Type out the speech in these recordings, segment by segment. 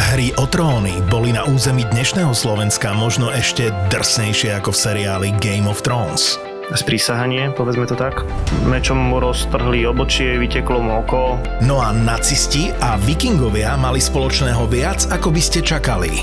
Hry o tróny boli na území dnešného Slovenska možno ešte drsnejšie ako v seriáli Game of Thrones sprísahanie, povedzme to tak. Mečom mu roztrhli obočie, vyteklo mu oko. No a nacisti a vikingovia mali spoločného viac, ako by ste čakali.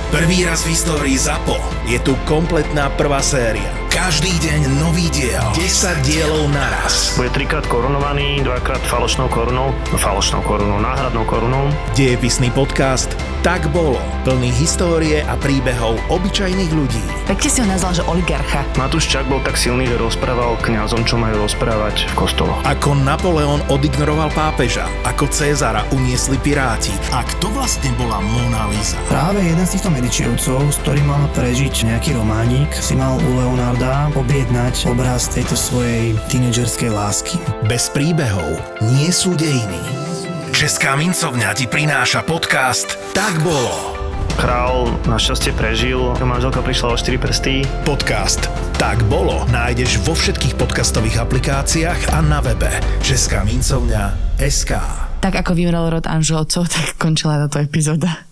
Prvý raz v histórii ZAPO je tu kompletná prvá séria. Každý deň nový diel. 10 dielov naraz. Bude trikrát korunovaný, dvakrát falošnou korunou, no, falošnou korunou, náhradnou korunou. Dejepisný podcast Tak bolo. Plný histórie a príbehov obyčajných ľudí. Pekne si ho nazval, že oligarcha. Matúš Čak bol tak silný, že rozprával kňazom, čo majú rozprávať v kostoloch. Ako Napoleon odignoroval pápeža, ako Cezara uniesli piráti a kto vlastne bola Mona Lisa. Práve jeden z týchto medičievcov, s ktorým mal prežiť nejaký románik, si mal u Leonarda objednať obraz tejto svojej tínedžerskej lásky. Bez príbehov nie sú dejiny. Česká mincovňa ti prináša podcast Tak bolo. Král našťastie prežil, manželka prišla o 4 prsty. Podcast Tak bolo nájdeš vo všetkých podcastových aplikáciách a na webe Česká mincovňa SK. Tak ako vymrel rod Anželcov, tak končila táto epizóda.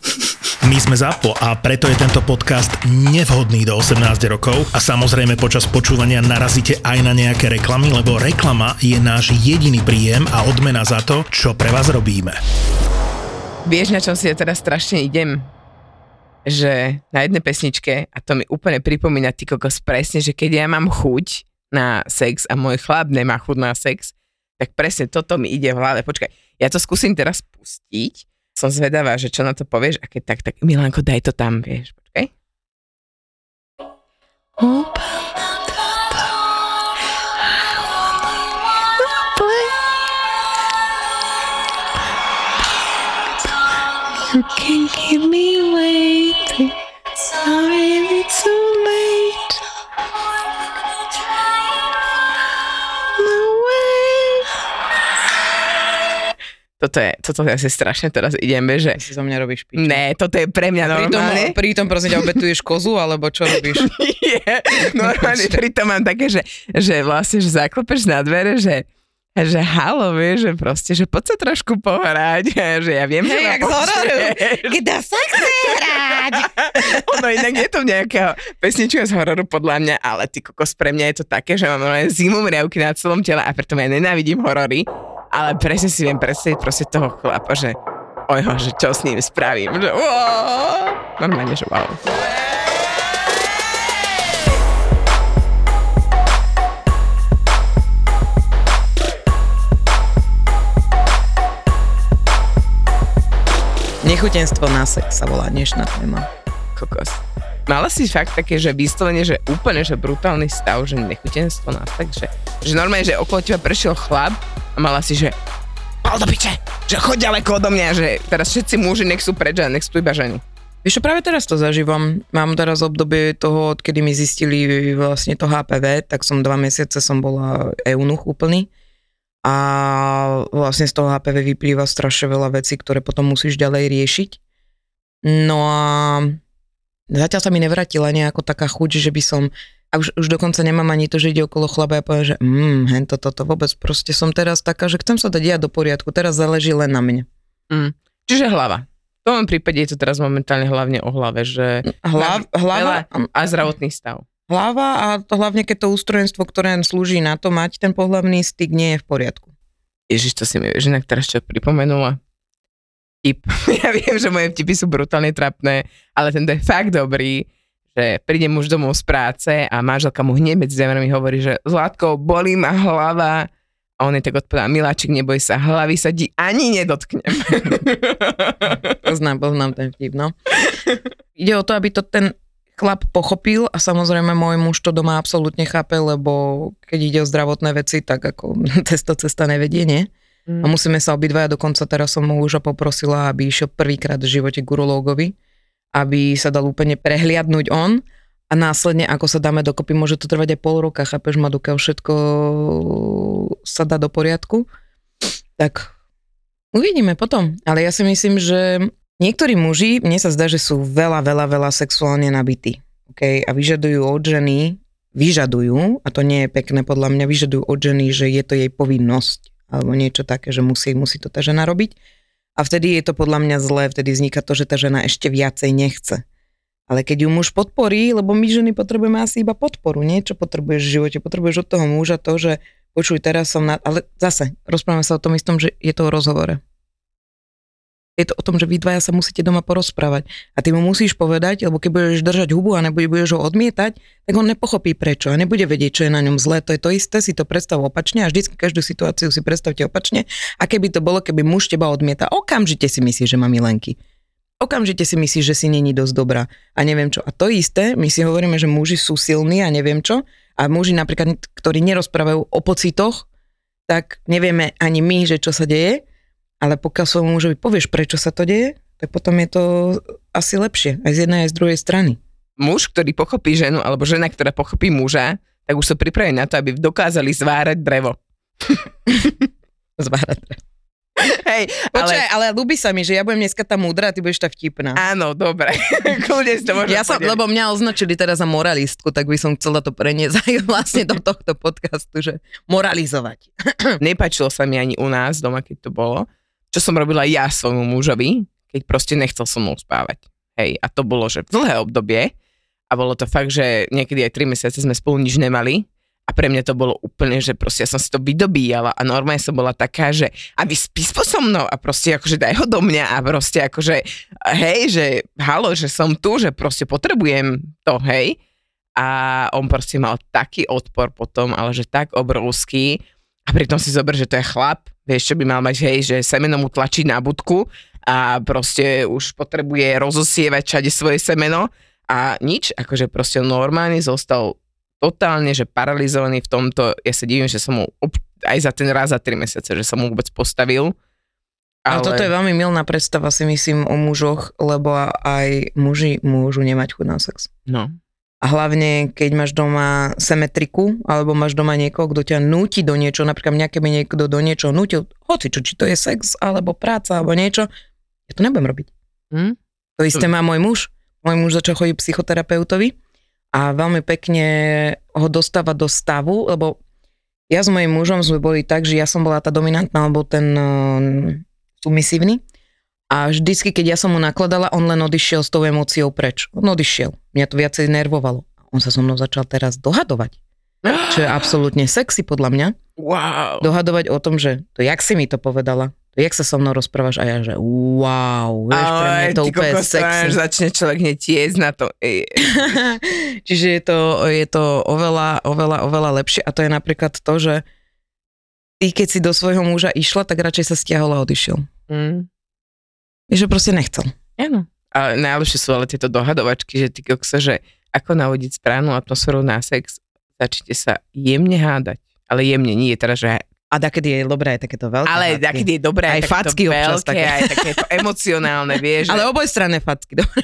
My sme ZAPO a preto je tento podcast nevhodný do 18 rokov a samozrejme počas počúvania narazíte aj na nejaké reklamy, lebo reklama je náš jediný príjem a odmena za to, čo pre vás robíme. Vieš, na čom si ja teraz strašne idem? Že na jednej pesničke, a to mi úplne pripomína ty kokos presne, že keď ja mám chuť na sex a môj chlap nemá chuť na sex, tak presne toto mi ide v hlave. Počkaj, ja to skúsim teraz pustiť. Som zvedavá, že čo na to povieš a keď tak, tak Milanko, daj to tam, vieš. Počkaj. Keep Toto je, toto je asi strašne teraz ideme, že... Si zo mňa robíš piču. Ne, toto je pre mňa normálne. Pritom, pritom prosím ťa, obetuješ kozu, alebo čo robíš? Nie, normálne pritom mám také, že, že vlastne, že zaklopeš na dvere, že že halo, vieš, že proste, že poď sa trošku pohrať, že ja viem, hey, že jak z hororu, kto sa chce hrať? ono inak je to nejaká pesnička z hororu podľa mňa, ale ty kokos, pre mňa je to také, že mám zimu mriavky na celom tele a preto ja nenávidím horory, ale presne si viem predstaviť proste toho chlapa, že ojho, že čo s ním spravím, že normálne, že wow. Nechutenstvo na sex sa volá dnešná téma. Kokos. Mala si fakt také, že vyslovene, že úplne, že brutálny stav, že nechutenstvo na sex, že, že normálne, že okolo teba prešiel chlap a mala si, že pal do piče, že choď ďaleko odo mňa, že teraz všetci muži nech sú preč a nech sú iba ženy. Vieš práve teraz to zažívam. Mám teraz obdobie toho, odkedy mi zistili vlastne to HPV, tak som dva mesiace som bola eunuch úplný a vlastne z toho HPV vyplýva strašne veľa vecí, ktoré potom musíš ďalej riešiť. No a zatiaľ sa mi nevrátila nejaká taká chuť, že by som, a už, už dokonca nemám ani to, že ide okolo chlaba a poviem, že mm, hen toto, to vôbec, proste som teraz taká, že chcem sa dať ja do poriadku, teraz záleží len na mne. Mm. Čiže hlava. V tom prípade je to teraz momentálne hlavne o hlave, že Hlav, hlava a zdravotný stav hlava a to hlavne, keď to ústrojenstvo, ktoré slúži na to mať ten pohľavný styk, nie je v poriadku. Ježiš, to si mi vieš, inak teraz čo pripomenula. Tip. Ja viem, že moje vtipy sú brutálne trapné, ale tento je fakt dobrý, že príde muž domov z práce a manželka mu hneď medzi zemerami hovorí, že Zlatko, bolí ma hlava. A on je tak odpovedá, miláčik, neboj sa, hlavy sa ti ani nedotknem. Poznám, poznám ten vtip, no. Ide o to, aby to ten chlap pochopil a samozrejme môj muž to doma absolútne chápe, lebo keď ide o zdravotné veci, tak ako testo cesta nevedie, nie? A musíme sa obidvaja, dokonca teraz som mu už poprosila, aby išiel prvýkrát v živote k urológovi, aby sa dal úplne prehliadnúť on a následne, ako sa dáme dokopy, môže to trvať aj pol roka, chápeš ma, dokiaľ všetko sa dá do poriadku, tak uvidíme potom. Ale ja si myslím, že niektorí muži, mne sa zdá, že sú veľa, veľa, veľa sexuálne nabití. Okay? A vyžadujú od ženy, vyžadujú, a to nie je pekné podľa mňa, vyžadujú od ženy, že je to jej povinnosť alebo niečo také, že musí, musí to tá žena robiť. A vtedy je to podľa mňa zlé, vtedy vzniká to, že tá žena ešte viacej nechce. Ale keď ju muž podporí, lebo my ženy potrebujeme asi iba podporu, niečo potrebuješ v živote, potrebuješ od toho muža to, že počuj, teraz som na... Ale zase, rozprávame sa o tom istom, že je to o rozhovore je to o tom, že vy dvaja sa musíte doma porozprávať. A ty mu musíš povedať, lebo keď budeš držať hubu a nebudeš ho odmietať, tak on nepochopí prečo a nebude vedieť, čo je na ňom zlé. To je to isté, si to predstav opačne a vždycky každú situáciu si predstavte opačne. A keby to bolo, keby muž teba odmieta, okamžite si myslí, že má milenky. Okamžite si myslíš, že si není dosť dobrá a neviem čo. A to isté, my si hovoríme, že muži sú silní a neviem čo. A muži napríklad, ktorí nerozprávajú o pocitoch, tak nevieme ani my, že čo sa deje ale pokiaľ svojmu mužovi povieš, prečo sa to deje, tak potom je to asi lepšie, aj z jednej, aj z druhej strany. Muž, ktorý pochopí ženu, alebo žena, ktorá pochopí muža, tak už sú pripravení na to, aby dokázali zvárať drevo. zvárať drevo. Hej, Počkaj, ale... ale ľúbi sa mi, že ja budem dneska tá múdra a ty budeš tá vtipná. Áno, dobre. Kľudne to ja som, lebo mňa označili teraz za moralistku, tak by som chcela to preniesť aj vlastne do tohto podcastu, že moralizovať. Nepačilo sa mi ani u nás doma, keď to bolo čo som robila ja svojmu mužovi, keď proste nechcel so mnou spávať. Hej, a to bolo, že dlhé obdobie a bolo to fakt, že niekedy aj 3 mesiace sme spolu nič nemali a pre mňa to bolo úplne, že proste ja som si to vydobíjala a normálne som bola taká, že aby spí so mnou a proste akože daj ho do mňa a proste akože hej, že halo, že som tu, že proste potrebujem to, hej. A on proste mal taký odpor potom, ale že tak obrovský, a pritom si zober, že to je chlap, vieš, čo by mal mať, hej, že semeno mu tlačí na budku a proste už potrebuje rozosievať všade svoje semeno a nič, akože proste normálne zostal totálne, že paralizovaný v tomto, ja sa divím, že som mu ob, aj za ten raz za 3 mesiace, že som mu vôbec postavil. Ale... ale toto je veľmi milná predstava si myslím o mužoch, lebo aj muži môžu nemať chuť na sex. No. A hlavne, keď máš doma semetriku, alebo máš doma niekoho, kto ťa núti do niečo, napríklad mňa keby niekto do niečo nútil, hoci čo, či to je sex, alebo práca, alebo niečo, ja to nebudem robiť. Hm? To isté má môj muž. Môj muž začal chodiť psychoterapeutovi a veľmi pekne ho dostáva do stavu, lebo ja s mojím mužom sme boli tak, že ja som bola tá dominantná, alebo ten uh, submisívny a vždycky, keď ja som mu nakladala, on len odišiel s tou emóciou preč. On odišiel. Mňa to viacej nervovalo. On sa so mnou začal teraz dohadovať. Čo je absolútne sexy podľa mňa. Wow. Dohadovať o tom, že to jak si mi to povedala, to jak sa so mnou rozprávaš a ja, že wow, vieš, pre mňa je to úplne sexy. začne človek hneď na to. Čiže je to, je to oveľa, oveľa, oveľa lepšie a to je napríklad to, že ty keď si do svojho muža išla, tak radšej sa stiahol a odišiel. Mm. Vieš, že proste nechcel. Áno. A najlepšie sú ale tieto dohadovačky, že ty koksa, že ako navodiť správnu atmosféru na sex, začnite sa jemne hádať. Ale jemne, nie je teda, že A takedy je dobré aj takéto veľké ale fatky. takedy je dobré, Aj aj, takéto facky občas veľké, také. aj takéto emocionálne, vieš. Ale obojstranné facky, dobre.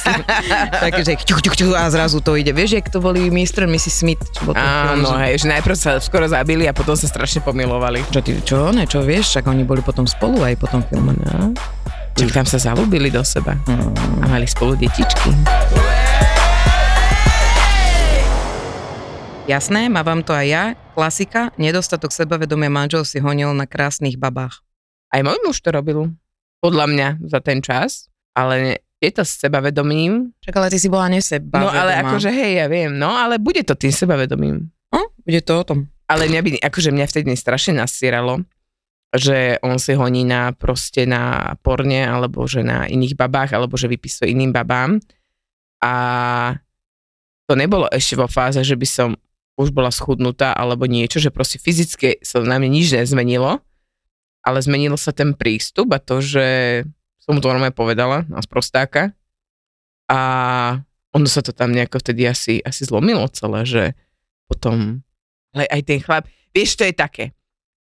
Také, že ťuch, ťuch, ťuch, a zrazu to ide. Vieš, jak to boli Mr. Mrs. Smith? Čo bol film, Áno, že- hej, že najprv sa skoro zabili a potom sa strašne pomilovali. Čo, ty, čo, ne, čo vieš, však oni boli potom spolu aj po tom filme. Čiže tam sa zalúbili do seba a mali spolu detičky. Jasné, mávam to aj ja. Klasika, nedostatok sebavedomia manžel si honil na krásnych babách. Aj môj muž to robil, podľa mňa, za ten čas, ale je to s sebavedomím. Čak, ale ty si bola neseba. No ale akože hej, ja viem, no ale bude to tým sebavedomím. No, bude to o tom. Ale mňa by, akože mňa vtedy strašne nasieralo, že on si honí na proste na porne, alebo že na iných babách, alebo že vypisuje iným babám. A to nebolo ešte vo fáze, že by som už bola schudnutá alebo niečo, že proste fyzicky sa na mne nič nezmenilo, ale zmenil sa ten prístup a to, že som mu to normálne povedala na sprostáka a ono sa to tam nejako vtedy asi, asi zlomilo celé, že potom, ale aj ten chlap, vieš, to je také,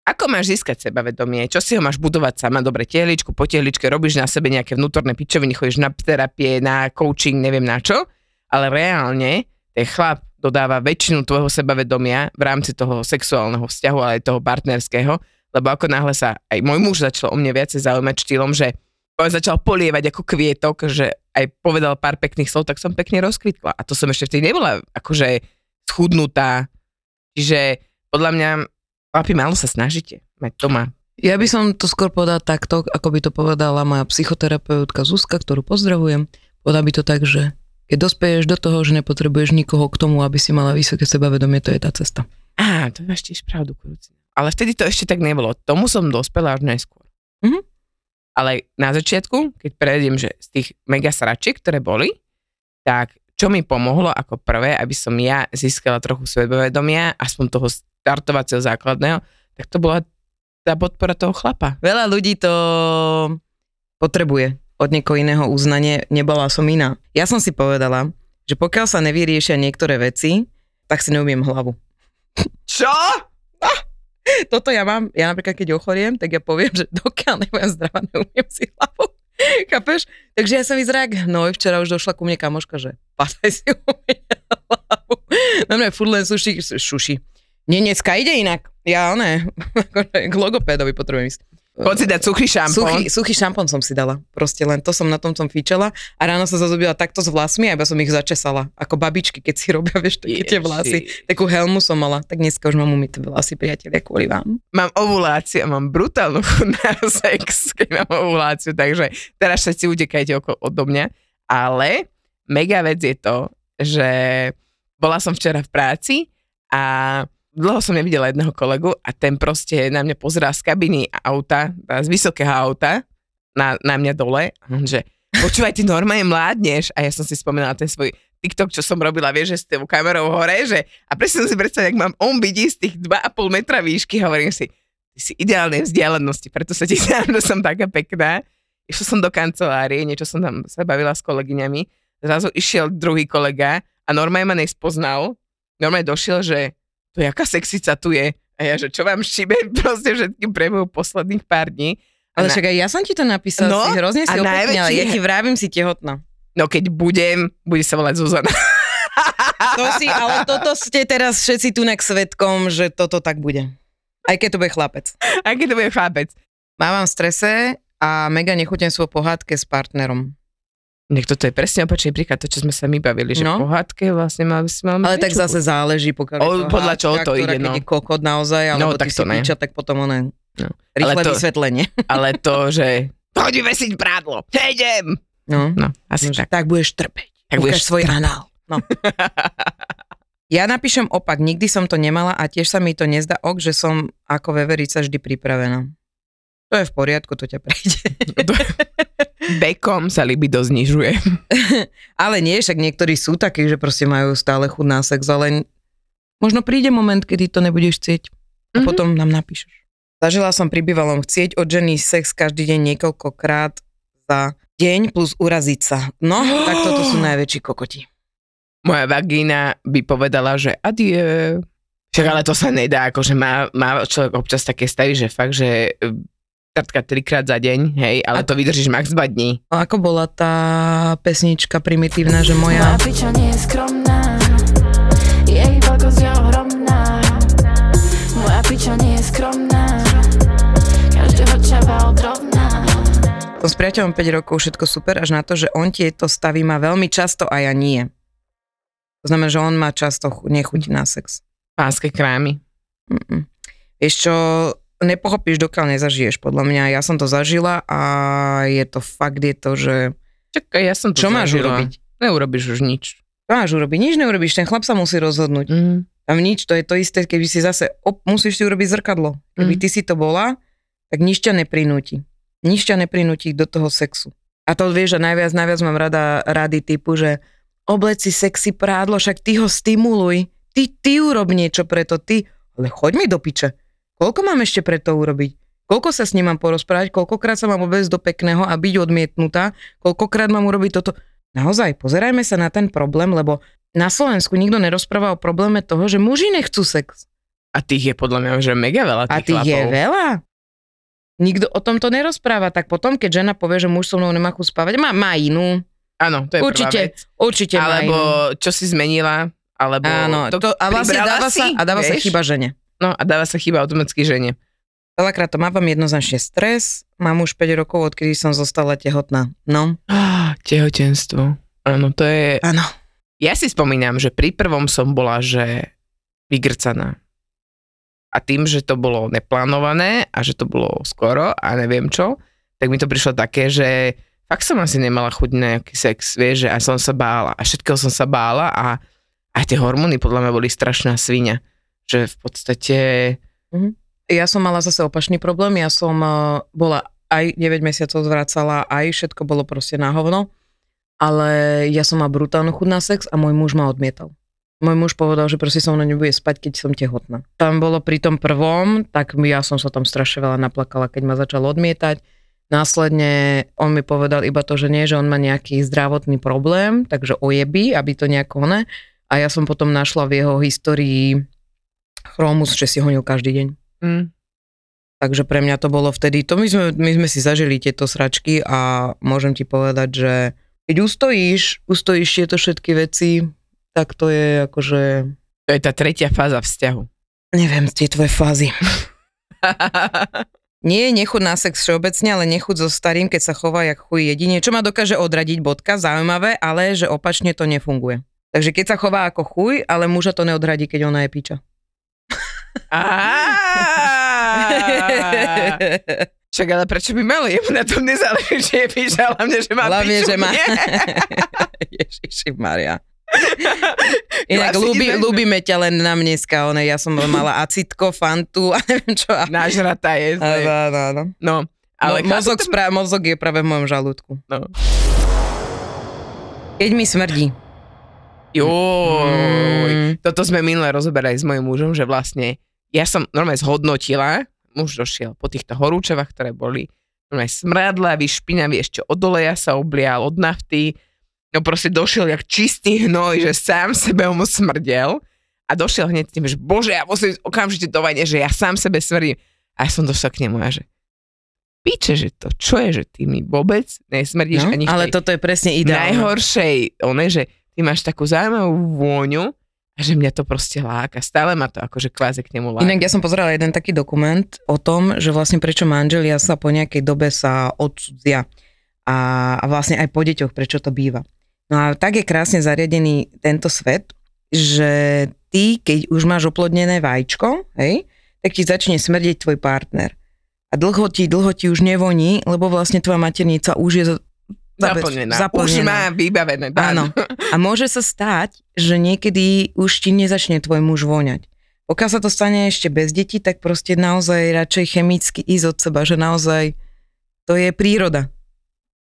Ako máš získať sebavedomie? Čo si ho máš budovať sama? Dobre, tehličku po tehličke, robíš na sebe nejaké vnútorné pičoviny, chodíš na terapie, na coaching, neviem na čo, ale reálne ten chlap dodáva väčšinu tvojho sebavedomia v rámci toho sexuálneho vzťahu, ale aj toho partnerského, lebo ako náhle sa aj môj muž začal o mne viacej zaujímať štýlom, že on začal polievať ako kvietok, že aj povedal pár pekných slov, tak som pekne rozkvitla. A to som ešte vtedy nebola akože schudnutá. Čiže podľa mňa Chlapi, málo sa snažíte mať doma. Ja by som to skôr povedala takto, ako by to povedala moja psychoterapeutka Zuzka, ktorú pozdravujem. Povedala by to tak, že keď dospeješ do toho, že nepotrebuješ nikoho k tomu, aby si mala vysoké sebavedomie, to je tá cesta. Á, to máš tiež pravdu, kurúci. Ale vtedy to ešte tak nebolo. Tomu som dospela až najskôr. Mhm. Ale na začiatku, keď prejdem, že z tých mega sračiek, ktoré boli, tak čo mi pomohlo ako prvé, aby som ja získala trochu sebavedomia, aspoň toho startovacieho základného, tak to bola tá podpora toho chlapa. Veľa ľudí to potrebuje od niekoho iného uznanie, nebola som iná. Ja som si povedala, že pokiaľ sa nevyriešia niektoré veci, tak si neumiem hlavu. Čo? Ah, toto ja mám, ja napríklad keď ochoriem, tak ja poviem, že dokiaľ nebudem zdravá, neumiem si hlavu. Chápeš? Takže ja som vyzerá hnoj, včera už došla ku mne kamoška, že padaj si umie hlavu. No mňa furt len suši, šuši nie, dneska ide inak. Ja ne, k logopédovi potrebujem ísť. Poď si dať suchý šampón. Suchý, suchý šampón som si dala. Proste len to som na tom som fičela a ráno sa zazobila takto s vlasmi a iba som ich začesala. Ako babičky, keď si robia, vieš, také tie vlasy. Takú helmu som mala, tak dneska už mám umyté vlasy, priatelia, kvôli vám. Mám ovuláciu a mám brutálnu na sex, keď mám ovuláciu, takže teraz všetci utekajte okolo odo mňa. Ale mega vec je to, že bola som včera v práci a dlho som nevidela jedného kolegu a ten proste na mňa pozerá z kabiny auta, z vysokého auta na, na mňa dole. Že počúvaj, ty normálne mládneš. A ja som si spomínala ten svoj TikTok, čo som robila, vieš, že s tou kamerou hore, že a presne som si predstavila, jak mám on vidí z tých 2,5 metra výšky, hovorím si, ty si ideálnej vzdialenosti, preto sa ti zdám, že som taká pekná. Išla som do kancelárie, niečo som tam sa bavila s kolegyňami, zrazu išiel druhý kolega a normálne ma nespoznal, normálne došiel, že to jaká sexica tu je. A ja, že čo vám šíbe proste všetkým priebehu posledných pár dní. Ale na... však aj ja som ti to napísala, no, si hrozne si najväčší... ja ti vravím si tehotná. No keď budem, bude sa volať Zuzana. To si, ale toto ste teraz všetci tu svetkom, že toto tak bude. Aj keď to bude chlapec. Aj keď to bude chlapec. Mávam strese a mega nechutím svoj pohádke s partnerom. Nech toto je presne opačný príklad, to, čo sme sa my bavili, že no. pohádke vlastne mal by si mal Ale tak zase záleží, pokiaľ o, to podľa čoho to ide, no. Je kokot naozaj, alebo no, tak to píča, tak potom ono no. rýchle ale to, vysvetlenie. Ale to, že chodí vesiť prádlo, idem. No, no asi no, tak. Tak budeš trpeť. Tak budeš svoj anál. No. ja napíšem opak, nikdy som to nemala a tiež sa mi to nezdá ok, že som ako veverica vždy pripravená. To je v poriadku, to ťa prejde. Bekom sa libido znižuje. ale nie, však niektorí sú takí, že proste majú stále chud na sex, ale možno príde moment, kedy to nebudeš chcieť a mm-hmm. potom nám napíšeš. Zažila som pri bývalom chcieť od ženy sex každý deň niekoľkokrát za deň plus uraziť sa. No, tak toto sú najväčší kokoti. Moja vagína by povedala, že adie. Však ale to sa nedá, akože má, má človek občas také stavy, že fakt, že krátka trikrát za deň, hej, ale to vydržíš max 2 dní. A ako bola tá pesnička primitívna, že moja... Moja piča nie je skromná, jej veľkosť je ohromná. Moja piča nie je skromná, každého čava odrovná. Som s priateľom 5 rokov, všetko super, až na to, že on tieto stavy má veľmi často a ja nie. To znamená, že on má často nechuť na sex. Pánske krámy. Mm-mm. Vieš čo, nepochopíš, dokiaľ nezažiješ, podľa mňa. Ja som to zažila a je to fakt, je to, že... Čakaj, ja som to Čo zažila. máš urobiť? Neurobiš už nič. Čo máš urobiť? Nič neurobíš, ten chlap sa musí rozhodnúť. Mm. Tam nič, to je to isté, keby si zase, op, musíš si urobiť zrkadlo. Keby mm. ty si to bola, tak nič ťa neprinúti. Nič ťa neprinúti do toho sexu. A to vieš, že najviac, najviac mám rada rady typu, že oblec si sexy prádlo, však ty ho stimuluj. Ty, ty urob niečo preto, ty, ale choď mi do piče Koľko mám ešte pre to urobiť? Koľko sa s ním mám porozprávať? Koľkokrát sa mám obviesť do pekného a byť odmietnutá? Koľkokrát mám urobiť toto? Naozaj, pozerajme sa na ten problém, lebo na Slovensku nikto nerozpráva o probléme toho, že muži nechcú sex. A tých je podľa mňa, že mega veľa A tých tých je chlapov. veľa. Nikto o tom to nerozpráva, tak potom, keď žena povie, že muž so mnou nemá chuť spávať, má, má inú. Áno, to je Určite, prvá vec. určite má Alebo inú. čo si zmenila, alebo Áno, to, a vlastne dáva sa, si, a dáva sa vieš? chyba žene. No a dáva sa chyba automaticky žene. Veľakrát to mávam jednoznačne stres, mám už 5 rokov, odkedy som zostala tehotná. No, Ah, tehotenstvo. Áno, to je... áno. Ja si spomínam, že pri prvom som bola, že vygrcaná. A tým, že to bolo neplánované a že to bolo skoro a neviem čo, tak mi to prišlo také, že fakt som asi nemala chuť na nejaký sex, vieš, že a som sa bála a všetkého som sa bála a aj tie hormóny podľa mňa boli strašná svinia. Že v podstate... Ja som mala zase opačný problém, ja som uh, bola aj 9 mesiacov zvracala, aj všetko bolo proste na hovno, ale ja som mala brutálnu chuť na sex a môj muž ma odmietal. Môj muž povedal, že proste so mnou nebude spať, keď som tehotná. Tam bolo pri tom prvom, tak ja som sa tam strašne veľa naplakala, keď ma začal odmietať. Následne on mi povedal iba to, že nie, že on má nejaký zdravotný problém, takže ojeby, aby to nejako ne. A ja som potom našla v jeho histórii chromus, že si honil každý deň. Mm, Takže pre mňa to bolo vtedy, to my sme, my sme si zažili tieto sračky a môžem ti povedať, že keď ustojíš, ustojíš tieto všetky veci, tak to je akože, to je tá tretia fáza vzťahu. neviem, tie tvoje fázy. Nie je nechuť na sex všeobecne, ale nechuť so starým, keď sa chová jak chuj jedine, čo ma dokáže odradiť bodka, zaujímavé, ale že opačne to nefunguje. Takže keď sa chová ako chuj, ale muža to neodradí, keď ona je piča. Však ale prečo by malo? Jemu na tom nezáleží, že je píša, hlavne, že má Hlavne, piču, že má. Ježiši Maria. Inak ľúbi, ľúbime ťa len na dneska, one, ja som mala acitko, fantu a neviem čo. Nážratá je. áno, áno, áno. No, ale Mo, mozog, chlapi to- spra- mozog je práve v mojom žalúdku. No. Keď mi smrdí. Joj, Mm. toto sme minule rozoberali s mojim mužom, že vlastne ja som normálne zhodnotila, muž došiel po týchto horúčavách, ktoré boli normálne smradlavý, špinavý, ešte od oleja sa oblial, od nafty, no proste došiel jak čistý hnoj, že sám sebe mu smrdel a došiel hneď tým, že bože, ja musím ísť okamžite do vane, že ja sám sebe smrdím. A ja som došla k nemu a že piče, že to čo je, že ty mi vôbec nesmrdíš No, ani ale tej toto je presne ideálne. najhoršej, one, že ty máš takú zaujímavú vôňu a že mňa to proste láka. Stále ma to akože kvázi k nemu láka. Inak ja som pozerala jeden taký dokument o tom, že vlastne prečo manželia sa po nejakej dobe sa odsudzia a, a vlastne aj po deťoch, prečo to býva. No a tak je krásne zariadený tento svet, že ty, keď už máš oplodnené vajíčko, hej, tak ti začne smrdeť tvoj partner. A dlho ti, dlho ti už nevoní, lebo vlastne tvoja maternica už je za- zaplnená. Už má vybavené. Áno. A môže sa stať, že niekedy už ti nezačne tvoj muž voňať. Pokiaľ sa to stane ešte bez detí, tak proste naozaj radšej chemicky ísť od seba, že naozaj to je príroda.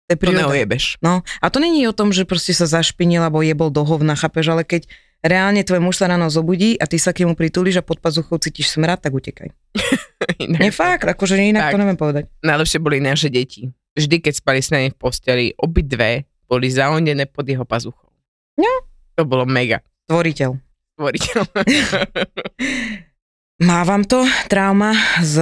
To je To príroda. neojebeš. No, a to není o tom, že proste sa zašpinil alebo jebol do hovna, chápeš, ale keď reálne tvoj muž sa ráno zobudí a ty sa k nemu pritulíš a pod pazuchou cítiš smrad, tak utekaj. Nie fakt, akože inak Tak. to neviem povedať. Najlepšie boli naše deti. Vždy, keď spali s nami v posteli, obidve boli zaondené pod jeho pazuchou. No. To bolo mega. Tvoriteľ. Tvoriteľ. Mávam to, trauma, z,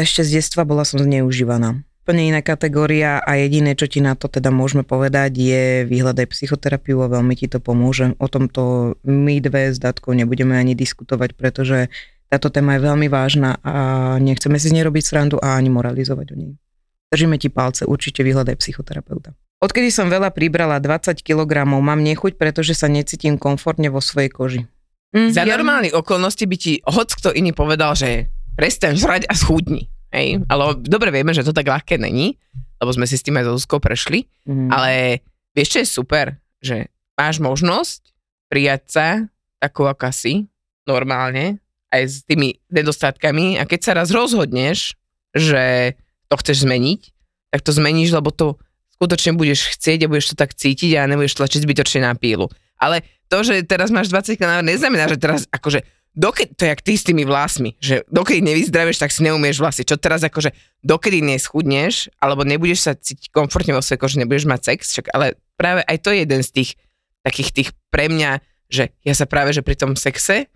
ešte z detstva bola som zneužívaná. Úplne iná kategória a jediné, čo ti na to teda môžeme povedať, je vyhľadaj psychoterapiu a veľmi ti to pomôže. O tomto my dve s Datkou nebudeme ani diskutovať, pretože táto téma je veľmi vážna a nechceme si z nej robiť srandu a ani moralizovať o nej. Držíme ti palce, určite vyhľadaj psychoterapeuta. Odkedy som veľa pribrala 20 kg, mám nechuť, pretože sa necítim komfortne vo svojej koži. Hm, Za ja- normálnych okolností by ti hoc kto iný povedal, že prestaň žrať a schudni. Hej? Ale dobre vieme, že to tak ľahké není, lebo sme si s tým aj so Zuzkou prešli. Mhm. Ale vieš, čo je super? Že máš možnosť prijať sa takú, aká si, normálne, aj s tými nedostatkami a keď sa raz rozhodneš, že to chceš zmeniť, tak to zmeníš, lebo to skutočne budeš chcieť a budeš to tak cítiť a nebudeš tlačiť zbytočne na pílu. Ale to, že teraz máš 20 kg, neznamená, že teraz akože dokedy, to je jak ty s tými vlasmi, že dokedy nevyzdravíš, tak si neumieš vlasy. Čo teraz akože, dokedy neschudneš, alebo nebudeš sa cítiť komfortne vo svojej koži, nebudeš mať sex, čak, ale práve aj to je jeden z tých takých tých pre mňa, že ja sa práve, že pri tom sexe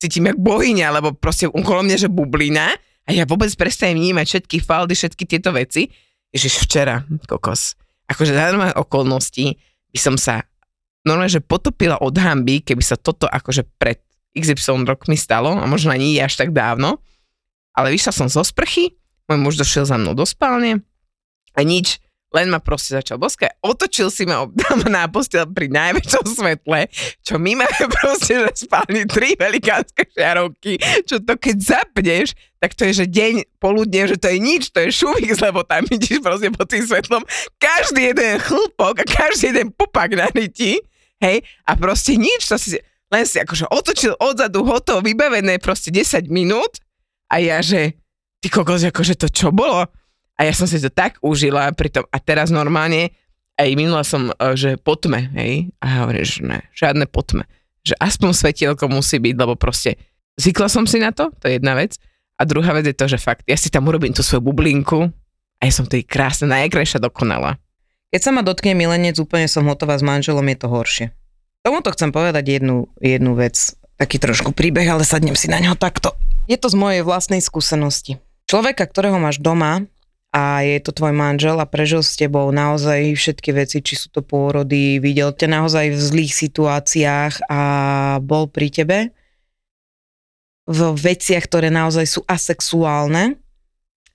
cítim jak bohyňa, lebo proste okolo mňa, že bublina a ja vôbec prestanem vnímať všetky faldy, všetky tieto veci. Ježiš, včera, kokos. Akože za normálne okolnosti by som sa normálne, že potopila od hamby, keby sa toto akože pred XY rokmi stalo, a možno ani až tak dávno. Ale vyšla som zo sprchy, môj muž došiel za mnou do spálne a nič, len ma proste začal boskať, otočil si ma na postel pri najväčšom svetle, čo my máme proste, že spálni tri velikánske žiarovky, čo to keď zapneš, tak to je, že deň, poludne, že to je nič, to je šuvik, lebo tam vidíš proste pod tým svetlom každý jeden chlpok a každý jeden pupak na ryti, hej, a proste nič, to si len si akože otočil odzadu, hotovo, vybavené proste 10 minút a ja, že ty kokos, akože to čo bolo? A ja som si to tak užila pritom, a teraz normálne, aj minula som, e, že potme, hej, a hovorím, že ne, žiadne potme. Že aspoň svetielko musí byť, lebo proste zvykla som si na to, to je jedna vec. A druhá vec je to, že fakt, ja si tam urobím tú svoju bublinku a ja som tej krásna, najkrajšia dokonala. Keď sa ma dotkne milenec, úplne som hotová s manželom, je to horšie. Tomuto chcem povedať jednu, jednu vec, taký trošku príbeh, ale sadnem si na neho takto. Je to z mojej vlastnej skúsenosti. Človeka, ktorého máš doma, a je to tvoj manžel a prežil s tebou naozaj všetky veci, či sú to pôrody, videl ťa naozaj v zlých situáciách a bol pri tebe v veciach, ktoré naozaj sú asexuálne,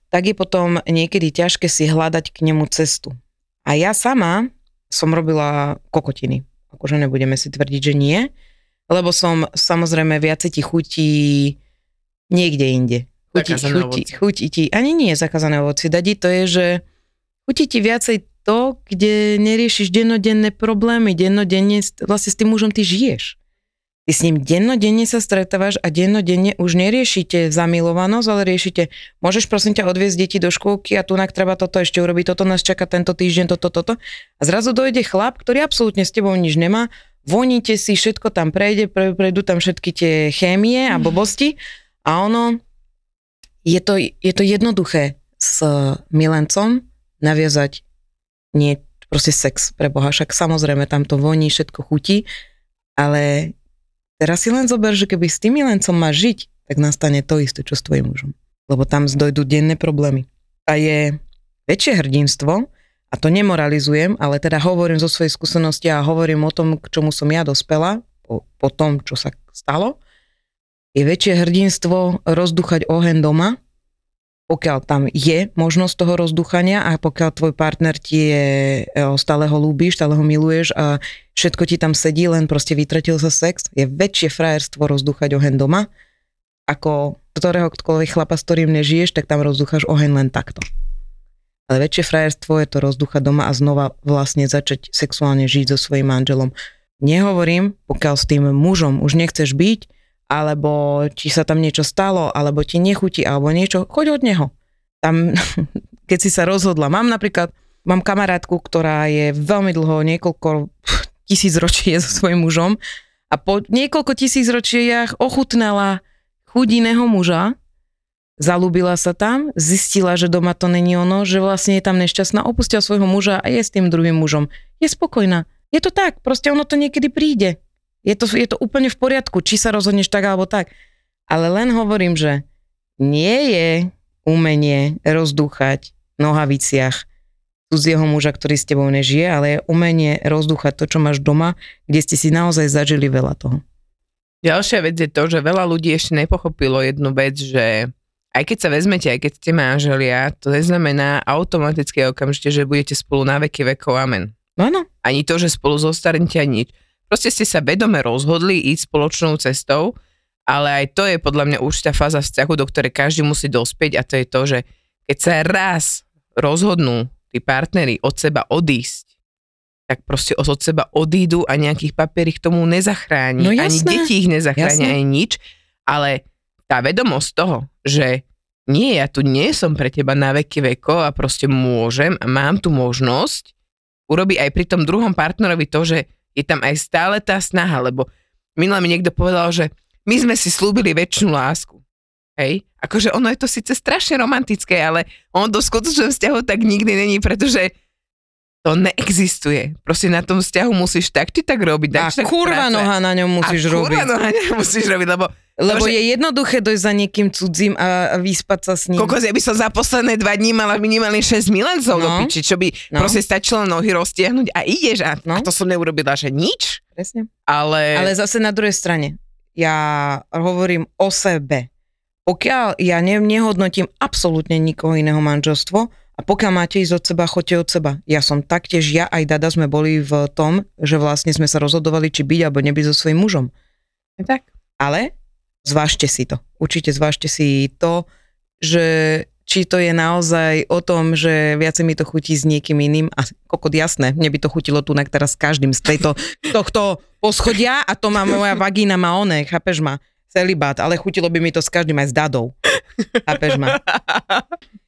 tak je potom niekedy ťažké si hľadať k nemu cestu. A ja sama som robila kokotiny. Akože nebudeme si tvrdiť, že nie, lebo som samozrejme viacej ti chutí niekde inde chutí, chutí, chutí ti, ani nie je zakázané ovoci, dadi to je, že chutí ti viacej to, kde neriešiš dennodenné problémy, dennodenne, vlastne s tým mužom ty žiješ. Ty s ním dennodenne sa stretávaš a dennodenne už neriešite zamilovanosť, ale riešite, môžeš prosím ťa odviezť deti do škôlky a tu treba toto ešte urobiť, toto nás čaká tento týždeň, toto, toto. A zrazu dojde chlap, ktorý absolútne s tebou nič nemá, voníte si, všetko tam prejde, prejdú tam všetky tie chémie a blbosti a ono je to, je to jednoduché s milencom naviazať nie proste sex pre Boha, však samozrejme tam to voní, všetko chutí, ale teraz si len zober, že keby s tým milencom máš žiť, tak nastane to isté, čo s tvojim mužom. Lebo tam zdojdu denné problémy. A je väčšie hrdinstvo, a to nemoralizujem, ale teda hovorím zo svojej skúsenosti a hovorím o tom, k čomu som ja dospela, po, po tom, čo sa stalo, je väčšie hrdinstvo rozduchať oheň doma, pokiaľ tam je možnosť toho rozduchania a pokiaľ tvoj partner ti je, e, stále ho ľúbiš, stále ho miluješ a všetko ti tam sedí, len proste vytratil sa sex, je väčšie frajerstvo rozduchať oheň doma, ako ktorého chlapa, s ktorým nežiješ, tak tam rozducháš oheň len takto. Ale väčšie frajerstvo je to rozduchať doma a znova vlastne začať sexuálne žiť so svojím manželom. Nehovorím, pokiaľ s tým mužom už nechceš byť, alebo či sa tam niečo stalo, alebo ti nechutí, alebo niečo, choď od neho. Tam, keď si sa rozhodla, mám napríklad, mám kamarátku, ktorá je veľmi dlho, niekoľko tisíc ročí so svojím mužom a po niekoľko tisíc ročiach ochutnala chuť iného muža, zalúbila sa tam, zistila, že doma to není ono, že vlastne je tam nešťastná, opustila svojho muža a je s tým druhým mužom. Je spokojná. Je to tak, proste ono to niekedy príde. Je to, je to úplne v poriadku, či sa rozhodneš tak alebo tak. Ale len hovorím, že nie je umenie rozdúchať v nohaviciach cudzieho muža, ktorý s tebou nežije, ale je umenie rozdúchať to, čo máš doma, kde ste si naozaj zažili veľa toho. Ďalšia vec je to, že veľa ľudí ešte nepochopilo jednu vec, že aj keď sa vezmete, aj keď ste manželia, to neznamená automaticky okamžite, že budete spolu na veky vekov, amen. Áno. Ani to, že spolu zostarnete, ani nič. Proste ste sa vedome rozhodli ísť spoločnou cestou, ale aj to je podľa mňa určitá fáza vzťahu, do ktorej každý musí dospieť a to je to, že keď sa raz rozhodnú tí partnery od seba odísť, tak proste od seba odídu a nejakých papiery k tomu nezachráni. No ani deti ich nezachráni, ani nič. Ale tá vedomosť toho, že nie, ja tu nie som pre teba na veky veko a proste môžem a mám tu možnosť, urobí aj pri tom druhom partnerovi to, že je tam aj stále tá snaha, lebo minule mi niekto povedal, že my sme si slúbili väčšinu lásku. Hej? Akože ono je to síce strašne romantické, ale on do skutočného vzťahu tak nikdy není, pretože to neexistuje. Proste na tom vzťahu musíš tak či tak robiť. Tak, a kurva práce. noha na ňom musíš a robiť. kurva noha na ňom musíš robiť, lebo Lebo je jednoduché dojsť za niekým cudzím a, vyspať sa s ním. Kokos, ja by som za posledné dva dní mala minimálne 6 milencov do No. piči, čo by No. proste stačilo nohy roztiahnuť a ideš a, No. a to som neurobila, že nič, Presne. ale... Ale zase na druhej strane, ja hovorím o sebe. Pokiaľ ja ne, nehodnotím absolútne nikoho iného manželstvo a pokiaľ máte ísť od seba, choďte od seba. Ja som taktiež, ja aj Dada sme boli v tom, že vlastne sme sa rozhodovali, či byť alebo nebyť so svojím mužom. tak. Ale zvážte si to. Určite zvážte si to, že či to je naozaj o tom, že viacej mi to chutí s niekým iným a kokot jasné, mne by to chutilo tu teraz s každým z tejto, tohto poschodia a to má moja vagína má one, chápeš ma, celibát, ale chutilo by mi to s každým aj s dadou, chápeš ma.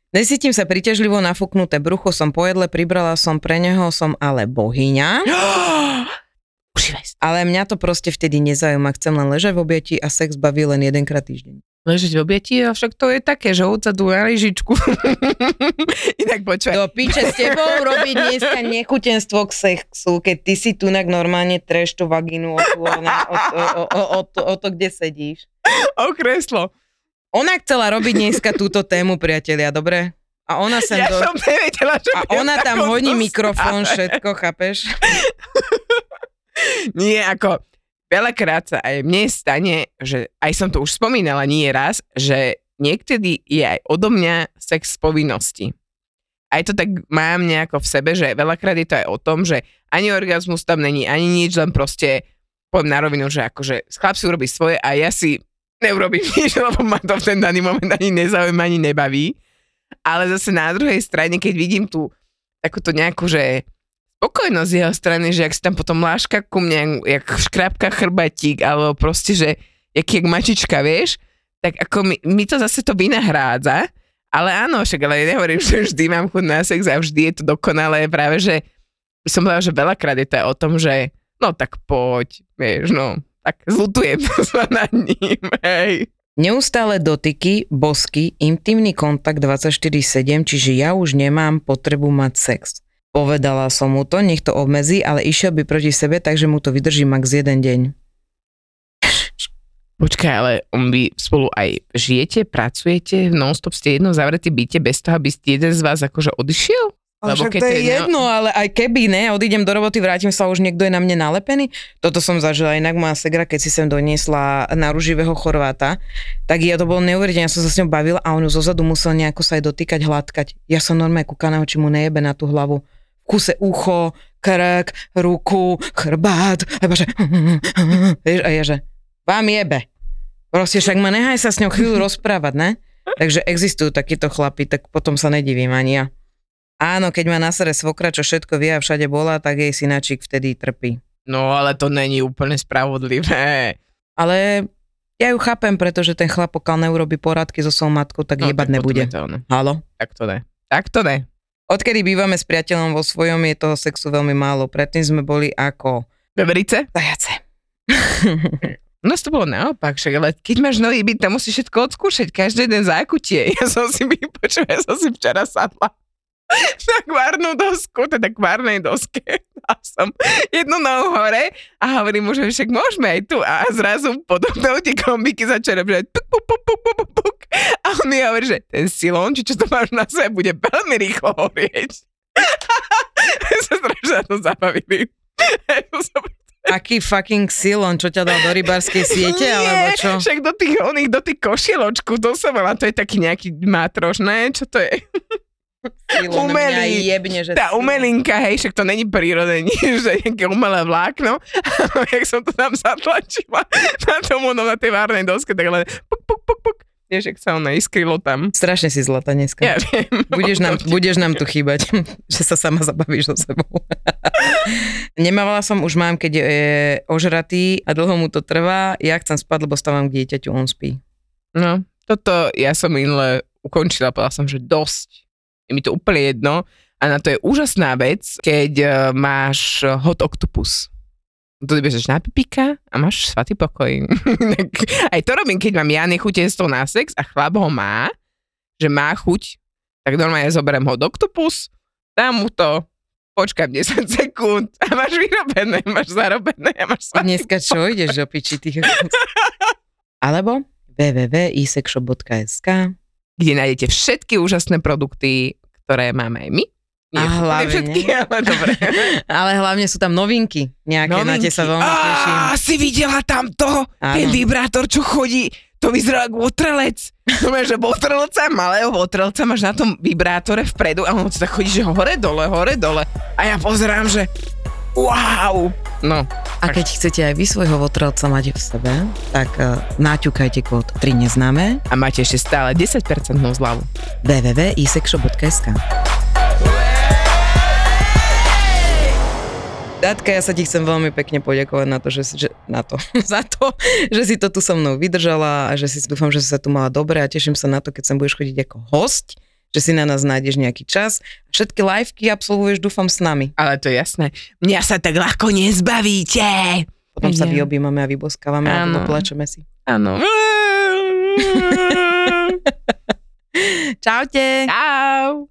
Nesítim sa príťažlivo nafúknuté brucho, som pojedle, pribrala som, pre neho som ale bohyňa. Užívaj. Ale mňa to proste vtedy nezaujíma. Chcem len ležať v objati a sex baví len jedenkrát týždeň. Ležiť v objeti, a však to je také, že odzadu na lyžičku. Inak počúvaj. Do piče s tebou robiť dneska nechutenstvo k sexu, keď ty si tunak normálne treš tú vagínu o, tú, ona, o, o, o, o, to, o to, kde sedíš. O kreslo. Ona chcela robiť dneska túto tému, priatelia, dobre? A ona sem Ja do... som nevedela, že A ona tam zostave. mikrofón, všetko, chápeš? Nie, ako veľakrát sa aj mne stane, že aj som to už spomínala nie raz, že niekedy je aj odo mňa sex z povinnosti. Aj to tak mám nejako v sebe, že veľakrát je to aj o tom, že ani orgazmus tam není, ani nič, len proste poviem na rovinu, že akože chlap si urobí svoje a ja si neurobím nič, lebo ma to v ten daný moment ani nezaujíma, ani nebaví. Ale zase na druhej strane, keď vidím tú takúto nejakú, že spokojnosť z jeho strany, že ak si tam potom láška ku mne, jak škrapka chrbatík, alebo proste, že jak, jak mačička, vieš, tak ako mi, mi to zase to vynahrádza, ale áno, však ale nehovorím, že vždy mám chuť na sex a vždy je to dokonalé, práve že som povedala, že veľakrát je to o tom, že no tak poď, vieš, no, tak zlutujem sa nad ním, hej. Neustále dotyky, bosky, intimný kontakt 24-7, čiže ja už nemám potrebu mať sex. Povedala som mu to, nech to obmedzí, ale išiel by proti sebe, takže mu to vydrží max jeden deň. Počkaj, ale on vy spolu aj žijete, pracujete, non-stop ste jedno zavretý byte bez toho, aby ste jeden z vás akože odišiel? Ale Lebo však keď to je je jedno, ale aj keby, ne, odídem do roboty, vrátim sa, už niekto je na mne nalepený. Toto som zažila, inak moja segra, keď si sem doniesla naruživého Chorváta, tak ja to bolo neuveriteľné, ja som sa s ňou bavila a on ju zozadu musel nejako sa aj dotýkať, hladkať. Ja som normálne kúkala, či mu nejebe na tú hlavu. Kuse ucho, krk, ruku, chrbát, a že, vieš, a ja, že vám jebe. Proste však ma nehaj sa s ňou chvíľu rozprávať, ne? Takže existujú takíto chlapi, tak potom sa nedivím ani ja. Áno, keď má na sere svokra, čo všetko vie a všade bola, tak jej synačík vtedy trpí. No ale to není úplne spravodlivé. Ale ja ju chápem, pretože ten chlap, pokiaľ neurobi poradky so svojou matkou, tak No, jebať tak nebude. to. Halo? Tak to ne. Tak to ne. Odkedy bývame s priateľom vo svojom, je toho sexu veľmi málo. Predtým sme boli ako Veverice? zajace. Nás to bolo naopak, však, ale keď máš nový byt, tam musíš všetko odskúšať, každý jeden zákutie. Ja som si vypočul, ja som si včera sadla na kvárnu dosku, teda kvárnej doske. A som jednu nohu hore a hovorím mu, že však môžeme aj tu. A zrazu potom to tie kombiky začali puk, puk, puk, puk, puk, puk, puk. A on mi hovorí, že ten silón, či čo to máš na sebe, bude veľmi rýchlo horieť. sa strašne na to zabavili. Aký fucking silon, čo ťa dal do rybárskej siete, Nie, alebo čo? však do tých, oných, do tých košieločku, to som veľa, to je taký nejaký mátroš, ne? Čo to je? Silon, umelý. Jebne, že Tá silon. umelinka, hej, však to není prírodné, nie, že nejaké umelé vlákno. Jak som to tam zatlačila na tomu, no, na tej várnej doske, tak len puk, puk, puk, puk. Vieš, jak sa ono iskrilo tam. Strašne si zlata dneska. Ja viem. Budeš nám, budeš nám tu chýbať, že sa sama zabavíš so sebou. Nemávala som, už mám, keď je ožratý a dlho mu to trvá. Ja chcem spať, lebo stávam k dieťaťu, on spí. No, toto ja som minule ukončila, povedala som, že dosť. Je mi to úplne jedno. A na to je úžasná vec, keď uh, máš hot octopus. Tu bežeš na pipika a máš svatý pokoj. Aj to robím, keď mám ja nechutenstvo na sex a chlap ho má, že má chuť, tak normálne zoberiem hot octopus, dám mu to, počkám 10 sekúnd a máš vyrobené, máš zarobené a máš svatý dneska čo ideš do piči? Tých... alebo www.isexshop.sk kde nájdete všetky úžasné produkty, ktoré máme aj my. A úplne hlavne- všetky, ale dobre. Ale hlavne sú tam novinky. Nejaké, na tie sa veľmi teším. Si videla tam toho, ten Áno. vibrátor, čo chodí, to vyzerá ako votrelec. No že votrelca, malého votrelca máš na tom vibrátore vpredu a on sa tak chodí, že hore dole, hore dole. A ja pozerám, že wow. No, A keď chcete aj vy svojho votrelca mať v sebe, tak uh, naťukajte kód 3 neznáme a máte ešte stále 10% zľavu. www.isexshop.sk Dátka, ja sa ti chcem veľmi pekne poďakovať na to, že, že na to, za to, že si to tu so mnou vydržala a že si dúfam, že si sa tu mala dobre a teším sa na to, keď sem budeš chodiť ako host, že si na nás nájdeš nejaký čas. Všetky liveky absolvuješ, dúfam, s nami. Ale to je jasné. Mňa sa tak ľahko nezbavíte. Potom sa Nie. vyobímame a vyboskávame a Áno. poplačeme si. Áno. Čaute! Čau.